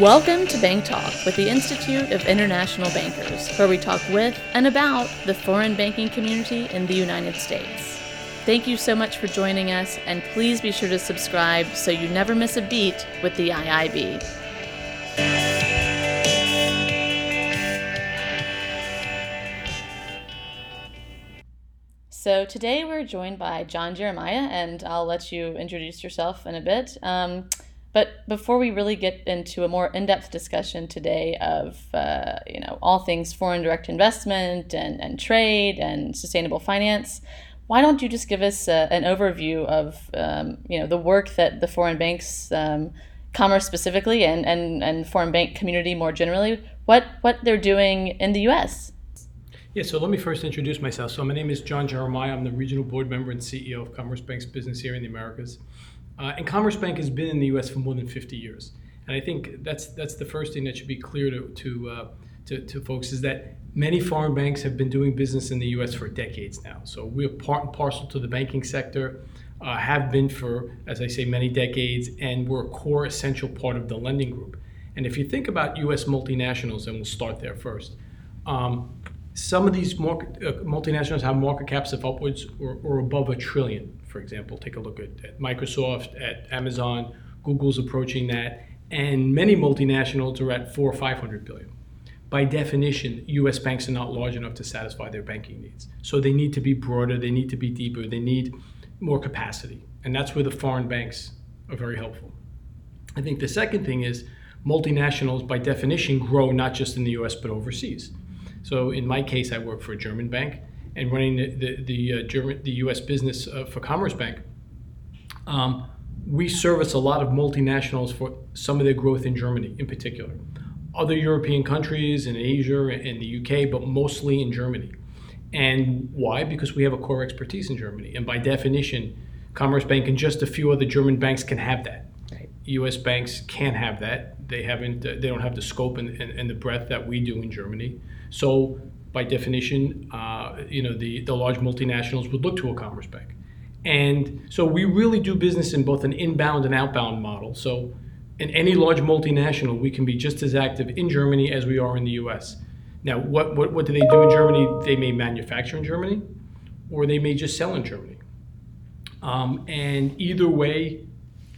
Welcome to Bank Talk with the Institute of International Bankers, where we talk with and about the foreign banking community in the United States. Thank you so much for joining us, and please be sure to subscribe so you never miss a beat with the IIB. So today we're joined by John Geremia, and I'll let you introduce yourself in a bit. Um, but before we really get into a more in-depth discussion today of uh, you know all things foreign direct investment and, and trade and sustainable finance, why don't you just give us a, an overview of um, you know the work that the foreign banks, um, commerce specifically, and, and, and foreign bank community more generally, what what they're doing in the U.S. Yeah, so let me first introduce myself. So my name is John Geremia. I'm the regional board member and CEO of Commerzbank's business here in the Americas. Uh, and Commerzbank has been in the U.S. for more than 50 years. And I think that's that's the first thing that should be clear to to, uh, to, to folks is that many foreign banks have been doing business in the U.S. for decades now. So we're part and parcel to the banking sector, uh, have been for, as I say, many decades, and we're a core essential part of the lending group. And if you think about U.S. multinationals, and we'll start there first. Um, some of these market, uh, multinationals have market caps of upwards or, or above a trillion for example. Take a look at, at Microsoft, at Amazon, Google's approaching that, and many multinationals are at four or 500 billion. By definition, US banks are not large enough to satisfy their banking needs. So they need to be broader, they need to be deeper, they need more capacity. And that's where the foreign banks are very helpful. I think the second thing is multinationals, by definition, grow not just in the US but overseas. So in my case, I work for a German bank and running the the, the, uh, German, the U.S. business uh, for Commerzbank, um, we service a lot of multinationals for some of their growth in Germany, in particular, other European countries, in Asia, and the UK, but mostly in Germany. And why? Because we have a core expertise in Germany, and by definition, Commerzbank and just a few other German banks can have that. Right. U.S. banks can't have that. They haven't. Uh, they don't have the scope and, and, and the breadth that we do in Germany. So by definition, uh, you know, the, the large multinationals would look to a Commerzbank. And so we really do business in both an inbound and outbound model. So in any large multinational, we can be just as active in Germany as we are in the US. Now, what, what, what do they do in Germany? They may manufacture in Germany, or they may just sell in Germany. Um, and either way,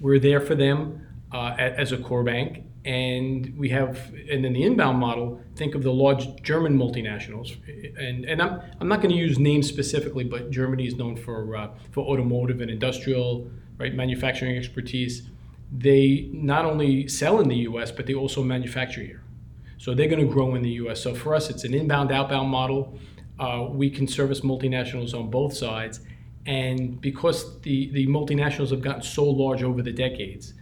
we're there for them uh, as a core bank and we have and then the inbound model think of the large german multinationals. And and i'm, I'm not going to use names specifically but germany is known for uh, for automotive and industrial right manufacturing expertise. They not only sell in the us but they also manufacture here. So they're going to grow in the us so for us it's an inbound outbound model. Uh, we can service multinationals on both sides. And because the, the multinationals have gotten so large over the decades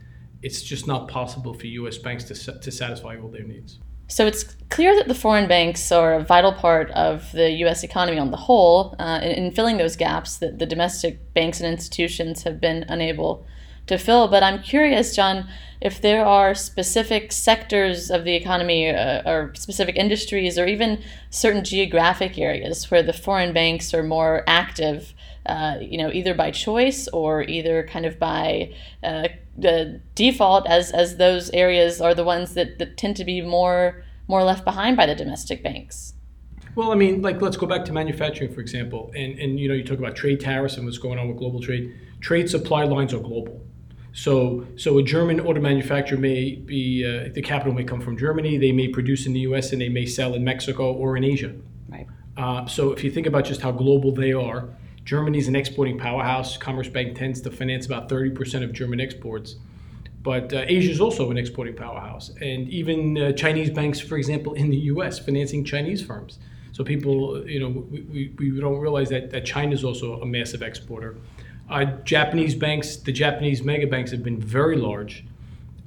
it's just not possible for U.S. banks to, to satisfy all their needs. So it's clear that the foreign banks are a vital part of the U.S. economy on the whole. Uh, in, in, filling those gaps that the domestic banks and institutions have been unable to fill. But I'm curious, John, if there are specific sectors of the economy uh, or specific industries or even certain geographic areas where the foreign banks are more active uh, you know, either by choice or either kind of by uh, the default, as as those areas are the ones that, that tend to be more more left behind by the domestic banks. Well, I mean, like let's go back to manufacturing, for example, and and you know, you talk about trade tariffs and what's going on with global trade. Trade supply lines are global. So, so a German auto manufacturer may be uh, the capital may come from Germany. They may produce in the U.S. and they may sell in Mexico or in Asia. Right. Uh, so, if you think about just how global they are, Germany is an exporting powerhouse. Commerzbank tends to finance about 30% of German exports. But uh, Asia is also an exporting powerhouse. And even uh, Chinese banks, for example, in the US, financing Chinese firms. So people, you know, we, we, we don't realize that, that China is also a massive exporter. Uh, Japanese banks, the Japanese mega banks have been very large.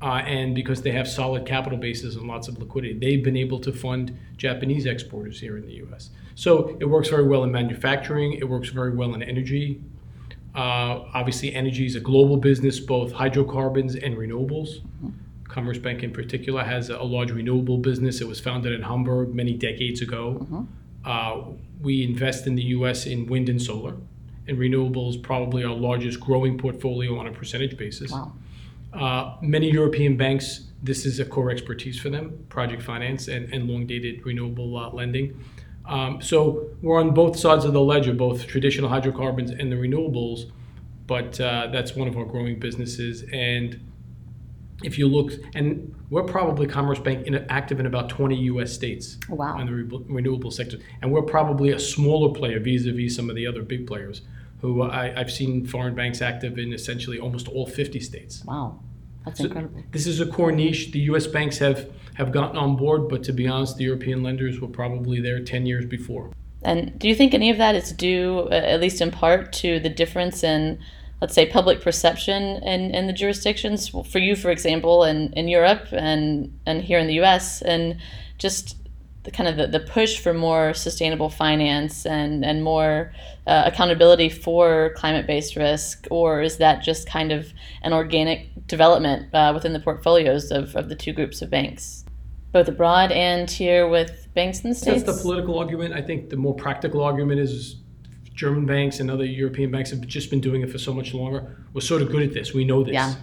Uh, and because they have solid capital bases and lots of liquidity, they've been able to fund Japanese exporters here in the U.S. So it works very well in manufacturing. It works very well in energy. Uh, obviously, energy is a global business, both hydrocarbons and renewables. Commerzbank, in particular, has a, a, large renewable business. It was founded in Hamburg many decades ago. Mm-hmm. Uh, we invest in the U.S. in wind and solar, and renewables probably our largest growing portfolio on a percentage basis. Wow. Uh, many European banks this is a core expertise for them, project finance and, and long dated renewable uh, lending. Um, so we're on both sides of the ledger, both traditional hydrocarbons and the renewables, but uh, that's one of our growing businesses. And if you look, and we're probably Commerzbank in, active in about 20 U.S. states Wow. on the re- renewable sector, and we're probably a smaller player vis-a-vis some of the other big players. Who I, I've seen foreign banks active in essentially almost all 50 states. Wow. That's So incredible. This is a core niche. The U.S. banks have have gotten on board, but to be honest, the European lenders were probably there 10 years before. And do you think any of that is due, uh, at least in part, to the difference in, let's say, public perception in, in the jurisdictions? For you, for example, in, in Europe and, and here in the US, and just the kind of the, the push for more sustainable finance and, and more uh, accountability for climate based risk? Or is that just kind of an organic development uh, within the portfolios of, of the two groups of banks? Both abroad and here with banks in the States? That's the political argument. I think the more practical argument is German banks and other European banks have just been doing it for so much longer. We're sort of good at this. We know this. Yeah.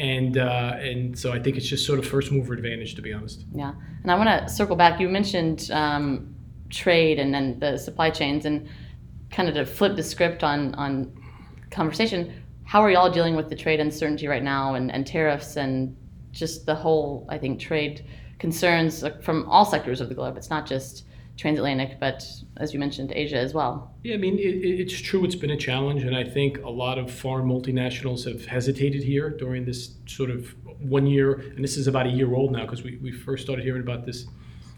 And uh, and so I think it's just sort of first mover advantage, to be honest. Yeah, and I want to circle back. You mentioned um, trade and then the supply chains, and kind of to flip the script on on conversation. How are y'all dealing with the trade uncertainty right now, and, and tariffs, and just the whole I think trade concerns from all sectors of the globe. It's not just transatlantic, but as you mentioned, Asia as well. Yeah, I mean, it, it- it's true. It's been a challenge, and I think a lot of foreign multinationals have hesitated here during this sort of one year, and this is about a year old now because we, we first started hearing about this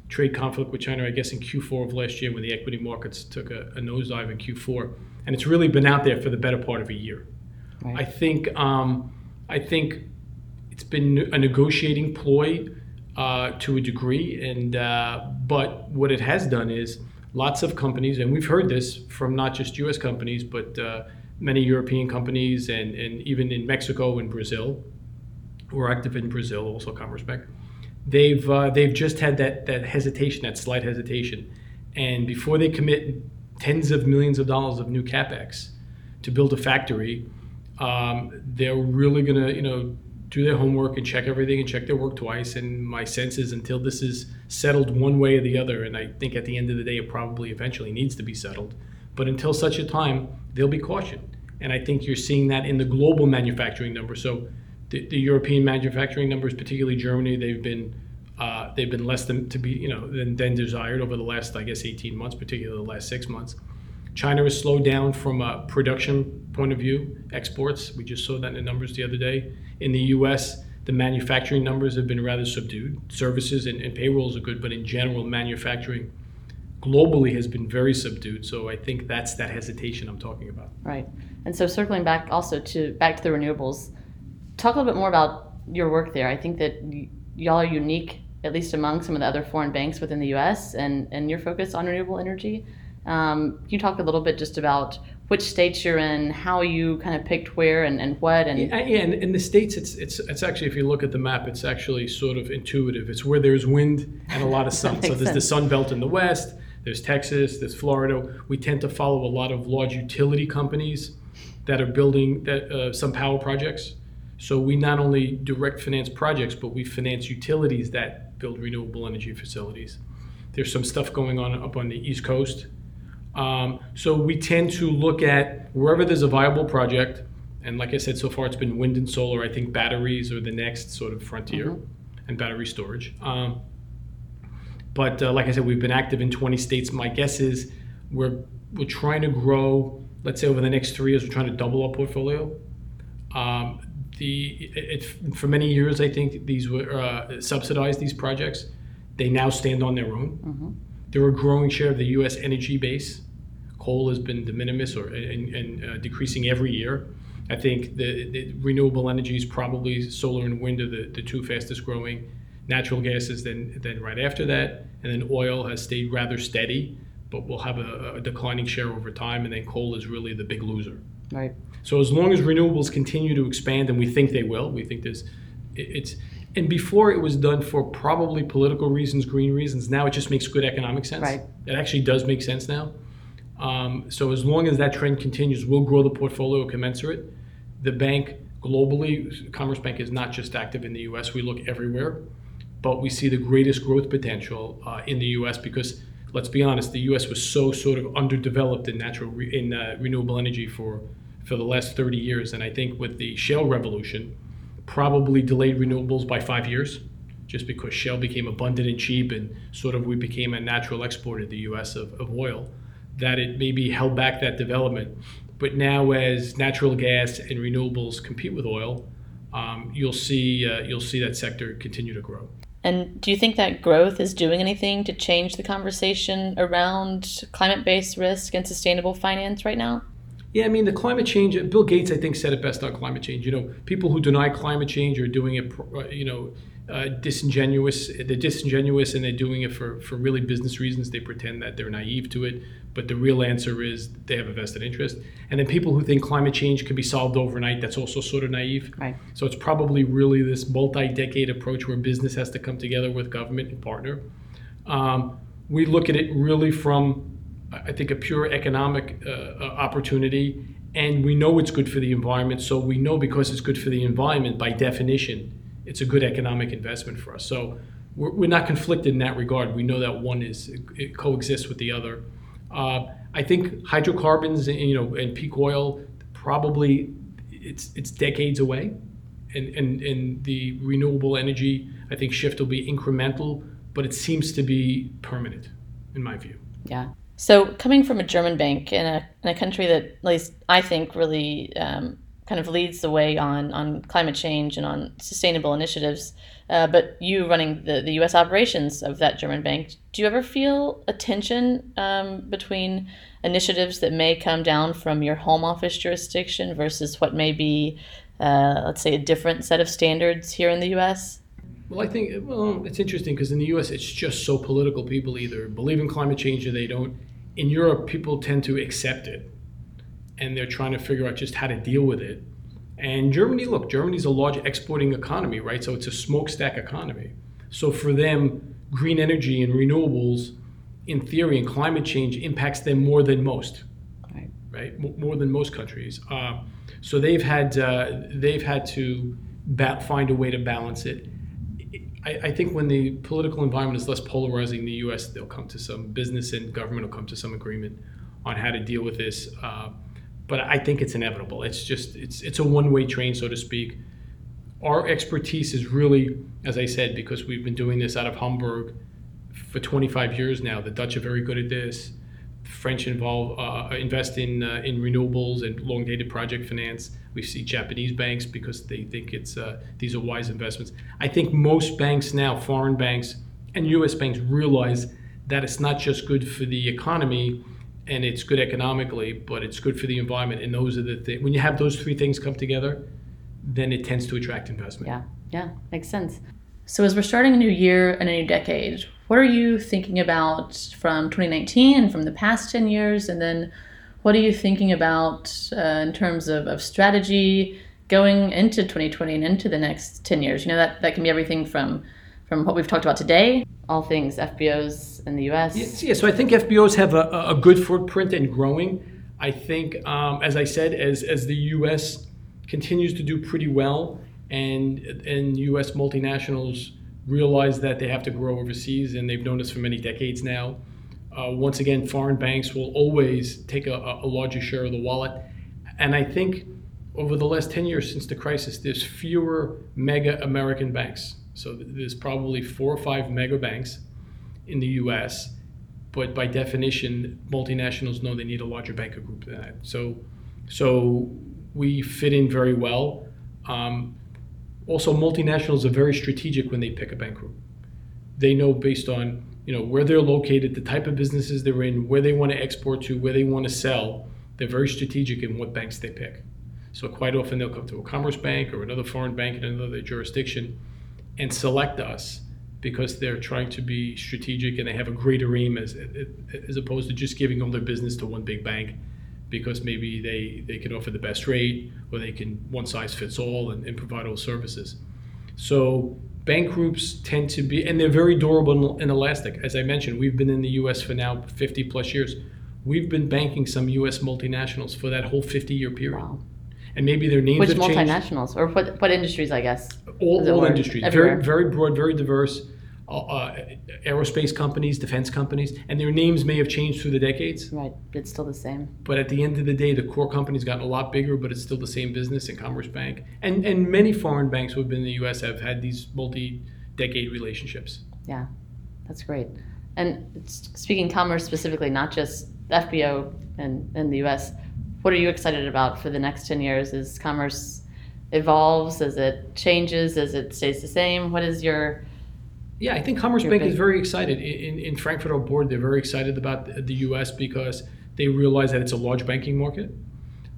trade conflict with China, I guess, in Q4 of last year when the equity markets took a, a nosedive in Q4, and it's really been out there for the better part of a year. Right. I think um, I think it's been a negotiating ploy uh, to a degree, and uh, but what it has done is lots of companies, and we've heard this from not just U.S. companies, but uh, many European companies, and, and even in Mexico and Brazil. We're active in Brazil, also Commerzbank. They've uh, they've just had that that hesitation, that slight hesitation, and before they commit tens of millions of dollars of new capex to build a factory, um, they're really gonna you know do their homework and check everything and check their work twice. And my sense is until this is settled one way or the other, and I think at the end of the day it probably eventually needs to be settled, but until such a time, they'll be caution. And I think you're seeing that in the global manufacturing number. So the, the European manufacturing numbers, particularly Germany, they've been uh, they've been less than to be you know than, than desired over the last I guess 18 months, particularly the last six months. China has slowed down from a production point of view, exports. We just saw that in the numbers the other day. In the U.S., the manufacturing numbers have been rather subdued. Services and, and payrolls are good, but in general, manufacturing globally has been very subdued. So I think that's that hesitation I'm talking about. Right. And so circling back also to back to the renewables, talk a little bit more about your work there. I think that y- y'all are unique, at least among some of the other foreign banks within the U.S. and and your focus on renewable energy. Um, can you talk a little bit just about which states you're in, how you kind of picked where and, and what, and Yeah, and in the states, it's it's it's actually if you look at the map, it's actually sort of intuitive. It's where there's wind and a lot of sun. So there's the. Sun Belt in the west. There's Texas. There's Florida. We tend to follow a lot of large utility companies that are building that uh, some power projects. So we not only direct finance projects, but we finance utilities that build renewable energy facilities. There's some stuff going on up on the East Coast. Um, so we tend to look at wherever there's a viable project, and like I said, so far it's been wind and solar. I think batteries are the next sort of frontier, and battery storage. Um, but uh, like I said, we've been active in 20 states. My guess is we're we're trying to grow. Let's say over the next three years, we're trying to double our portfolio. Um, the it, it, for many years, I think these were uh, subsidized these projects. They now stand on their own. They're a growing share of the U.S. energy base. Coal has been de minimis or and, and uh, decreasing every year. I think the, the renewable energies, probably solar and wind, are the, the two fastest growing. Natural gas is then then right after that, and then oil has stayed rather steady, but will have a, a declining share over time. And then coal is really the big loser. right. So as long as renewables continue to expand, and we think they will, we think there's, it's, and before it was done for probably political reasons, green reasons. Now it just makes good economic sense. Right. It actually does make sense now. Um, so as long as that trend continues, we'll grow the portfolio commensurate. The bank globally, Commerzbank is not just active in the U.S. We look everywhere, but we see the greatest growth potential uh, in the U.S. because let's be honest, the U.S. was so sort of underdeveloped in natural re- in uh, renewable energy for for the last 30 years, and I think with the shale revolution, probably delayed renewables by five years, just because shale became abundant and cheap, and sort of we became a natural exporter, the U.S. of, of oil, that it maybe held back that development. But now, as natural gas and renewables compete with oil, um, you'll see uh, you'll see that sector continue to grow. And do you think that growth is doing anything to change the conversation around climate based risk and sustainable finance right now? Yeah, I mean, the climate change, Bill Gates, I think, said it best on climate change. You know, people who deny climate change are doing it, uh, you know, uh, disingenuous. They're disingenuous and they're doing it for, for really business reasons. They pretend that they're naive to it. But the real answer is they have a vested interest. And then people who think climate change can be solved overnight, that's also sort of naive. Right. So it's probably really this multi decade approach where business has to come together with government and partner. Um, we look at it really from, I think, a pure economic uh, uh, opportunity. And we know it's good for the environment. So we know because it's good for the environment, by definition, it's a good economic investment for us. So we're, we're not conflicted in that regard. We know that one is, it coexists with the other. Uh, I think hydrocarbons, you know, and peak oil probably it's it's decades away, and and and the renewable energy I think shift will be incremental, but it seems to be permanent, in my view. Yeah. So coming from a German bank in a in a country that at least I think really um, kind of leads the way on on climate change and on sustainable initiatives. Uh, but you running the, the U.S. operations of that German bank, do you ever feel a tension um, between initiatives that may come down from your home office jurisdiction versus what may be, uh, let's say, a different set of standards here in the U.S.? Well, I think well, it's interesting because in the U.S. it's just so political. People either believe in climate change or they don't. In Europe, people tend to accept it and they're trying to figure out just how to deal with it. And Germany, look, Germany's a large exporting economy, right? So it's a smokestack economy. So for them, green energy and renewables, in theory, and climate change impacts them more than most, right? right? More than most countries. Uh, so they've had uh, they've had to ba- find a way to balance it. I, I, think when the political environment is less polarizing in the U.S., they'll come to some business and government will come to some agreement on how to deal with this. Uh, but I think it's inevitable. It's just it's it's a one-way train, so to speak. Our expertise is really, as I said, because we've been doing this out of Hamburg for 25 years now. The Dutch are very good at this. French involve uh, invest in uh, in renewables and long-dated project finance. We see Japanese banks because they think it's uh, these are wise investments. I think most banks now, foreign banks and U.S. banks, realize that it's not just good for the economy and it's good economically, but it's good for the environment. And those are the things. When you have those three things come together, then it tends to attract investment. Yeah, yeah, makes sense. So as we're starting a new year and a new decade, what are you thinking about from 2019 and from the past 10 years, and then what are you thinking about uh, in terms of, of strategy going into 2020 and into the next 10 years? You know that that can be everything from from what we've talked about today, all things FBOs in the U.S. Yeah, yeah so I think FBOs have a, a good footprint and growing. I think, um, as I said, as as the U.S. continues to do pretty well, and and U.S. multinationals realize that they have to grow overseas, and they've known this for many decades now. Uh, once again, foreign banks will always take a, a larger share of the wallet, and I think over the last 10 years since the crisis, there's fewer mega American banks. So there's probably four or five mega banks in the U.S., but by definition, multinationals know they need a larger banker group than that. So, so we fit in very well. Um, also, multinationals are very strategic when they pick a bank group. They know based on you know where they're located, the type of businesses they're in, where they want to export to, where they want to sell. They're very strategic in what banks they pick. So quite often they'll come to a Commerzbank or another foreign bank in another jurisdiction and select us because they're trying to be strategic and they have a greater aim as, as opposed to just giving all their business to one big bank because maybe they, they can offer the best rate or they can one size fits all and, and provide all services. So bank groups tend to be, and they're very durable and elastic. As I mentioned, we've been in the US for now 50 plus years. We've been banking some US multinationals for that whole 50 year period. Wow. and maybe their names Which have changed. multinationals or what what industries? I guess. all, all industries, everywhere. very very broad, very diverse. Uh, uh, aerospace companies, defense companies, and their names may have changed through the decades. Right. It's still the same. But at the end of the day, the core company's gotten a lot bigger, but it's still the same business in Commerzbank. And and many foreign banks who have been in the U.S. have had these multi-decade relationships. Yeah, that's great. And speaking commerce specifically, not just FBO and in the U.S. What are you excited about for the next ten years? As commerce evolves, as it changes, as it stays the same? What is your Yeah, I think Commerzbank is very excited. In, in, Frankfurt, our board, they're very excited about the, U.S. because they realize that it's a large banking market.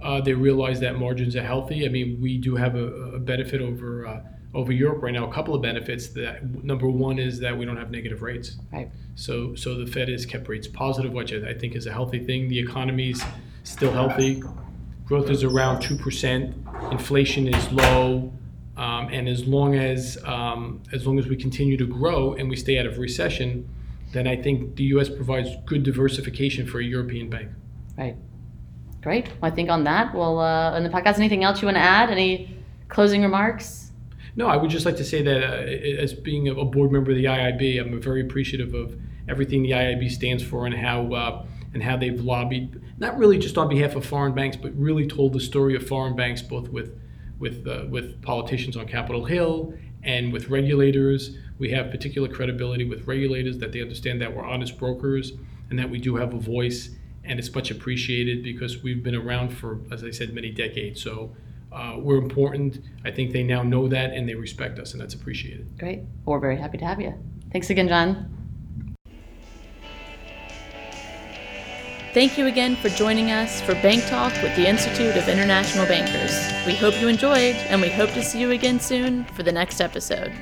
Uh, they realize that margins are healthy. I mean, we do have a, a benefit over uh, over Europe right now. A couple of benefits. That number one is that we don't have negative rates. right? So, so the Fed has kept rates positive, which I I think is a healthy thing. The economy's still healthy. Growth is around two percent. Inflation is low, um, and as long as um, as long as we continue to grow and we stay out of recession, then I think the U.S. provides good diversification for a European bank. Right. Great. Well, I think on that, we'll uh, in the podcast. Anything else you want to add? Any closing remarks? No, I would just like to say that uh, as being a board member of the IIB, I'm very appreciative of everything the IIB stands for and how uh, and how they've lobbied, not really just on behalf of foreign banks, but really told the story of foreign banks, both with with uh, with politicians on Capitol Hill and with regulators. We have particular credibility with regulators that they understand that we're honest brokers and that we do have a voice, and it's much appreciated because we've been around for, as I said, many decades. So. Uh, we're important. I think they now know that and they respect us, and that's appreciated. Great. Well, we're very happy to have you. Thanks again, John. Thank you again for joining us for Bank Talk with the Institute of International Bankers. We hope you enjoyed, and we hope to see you again soon for the next episode.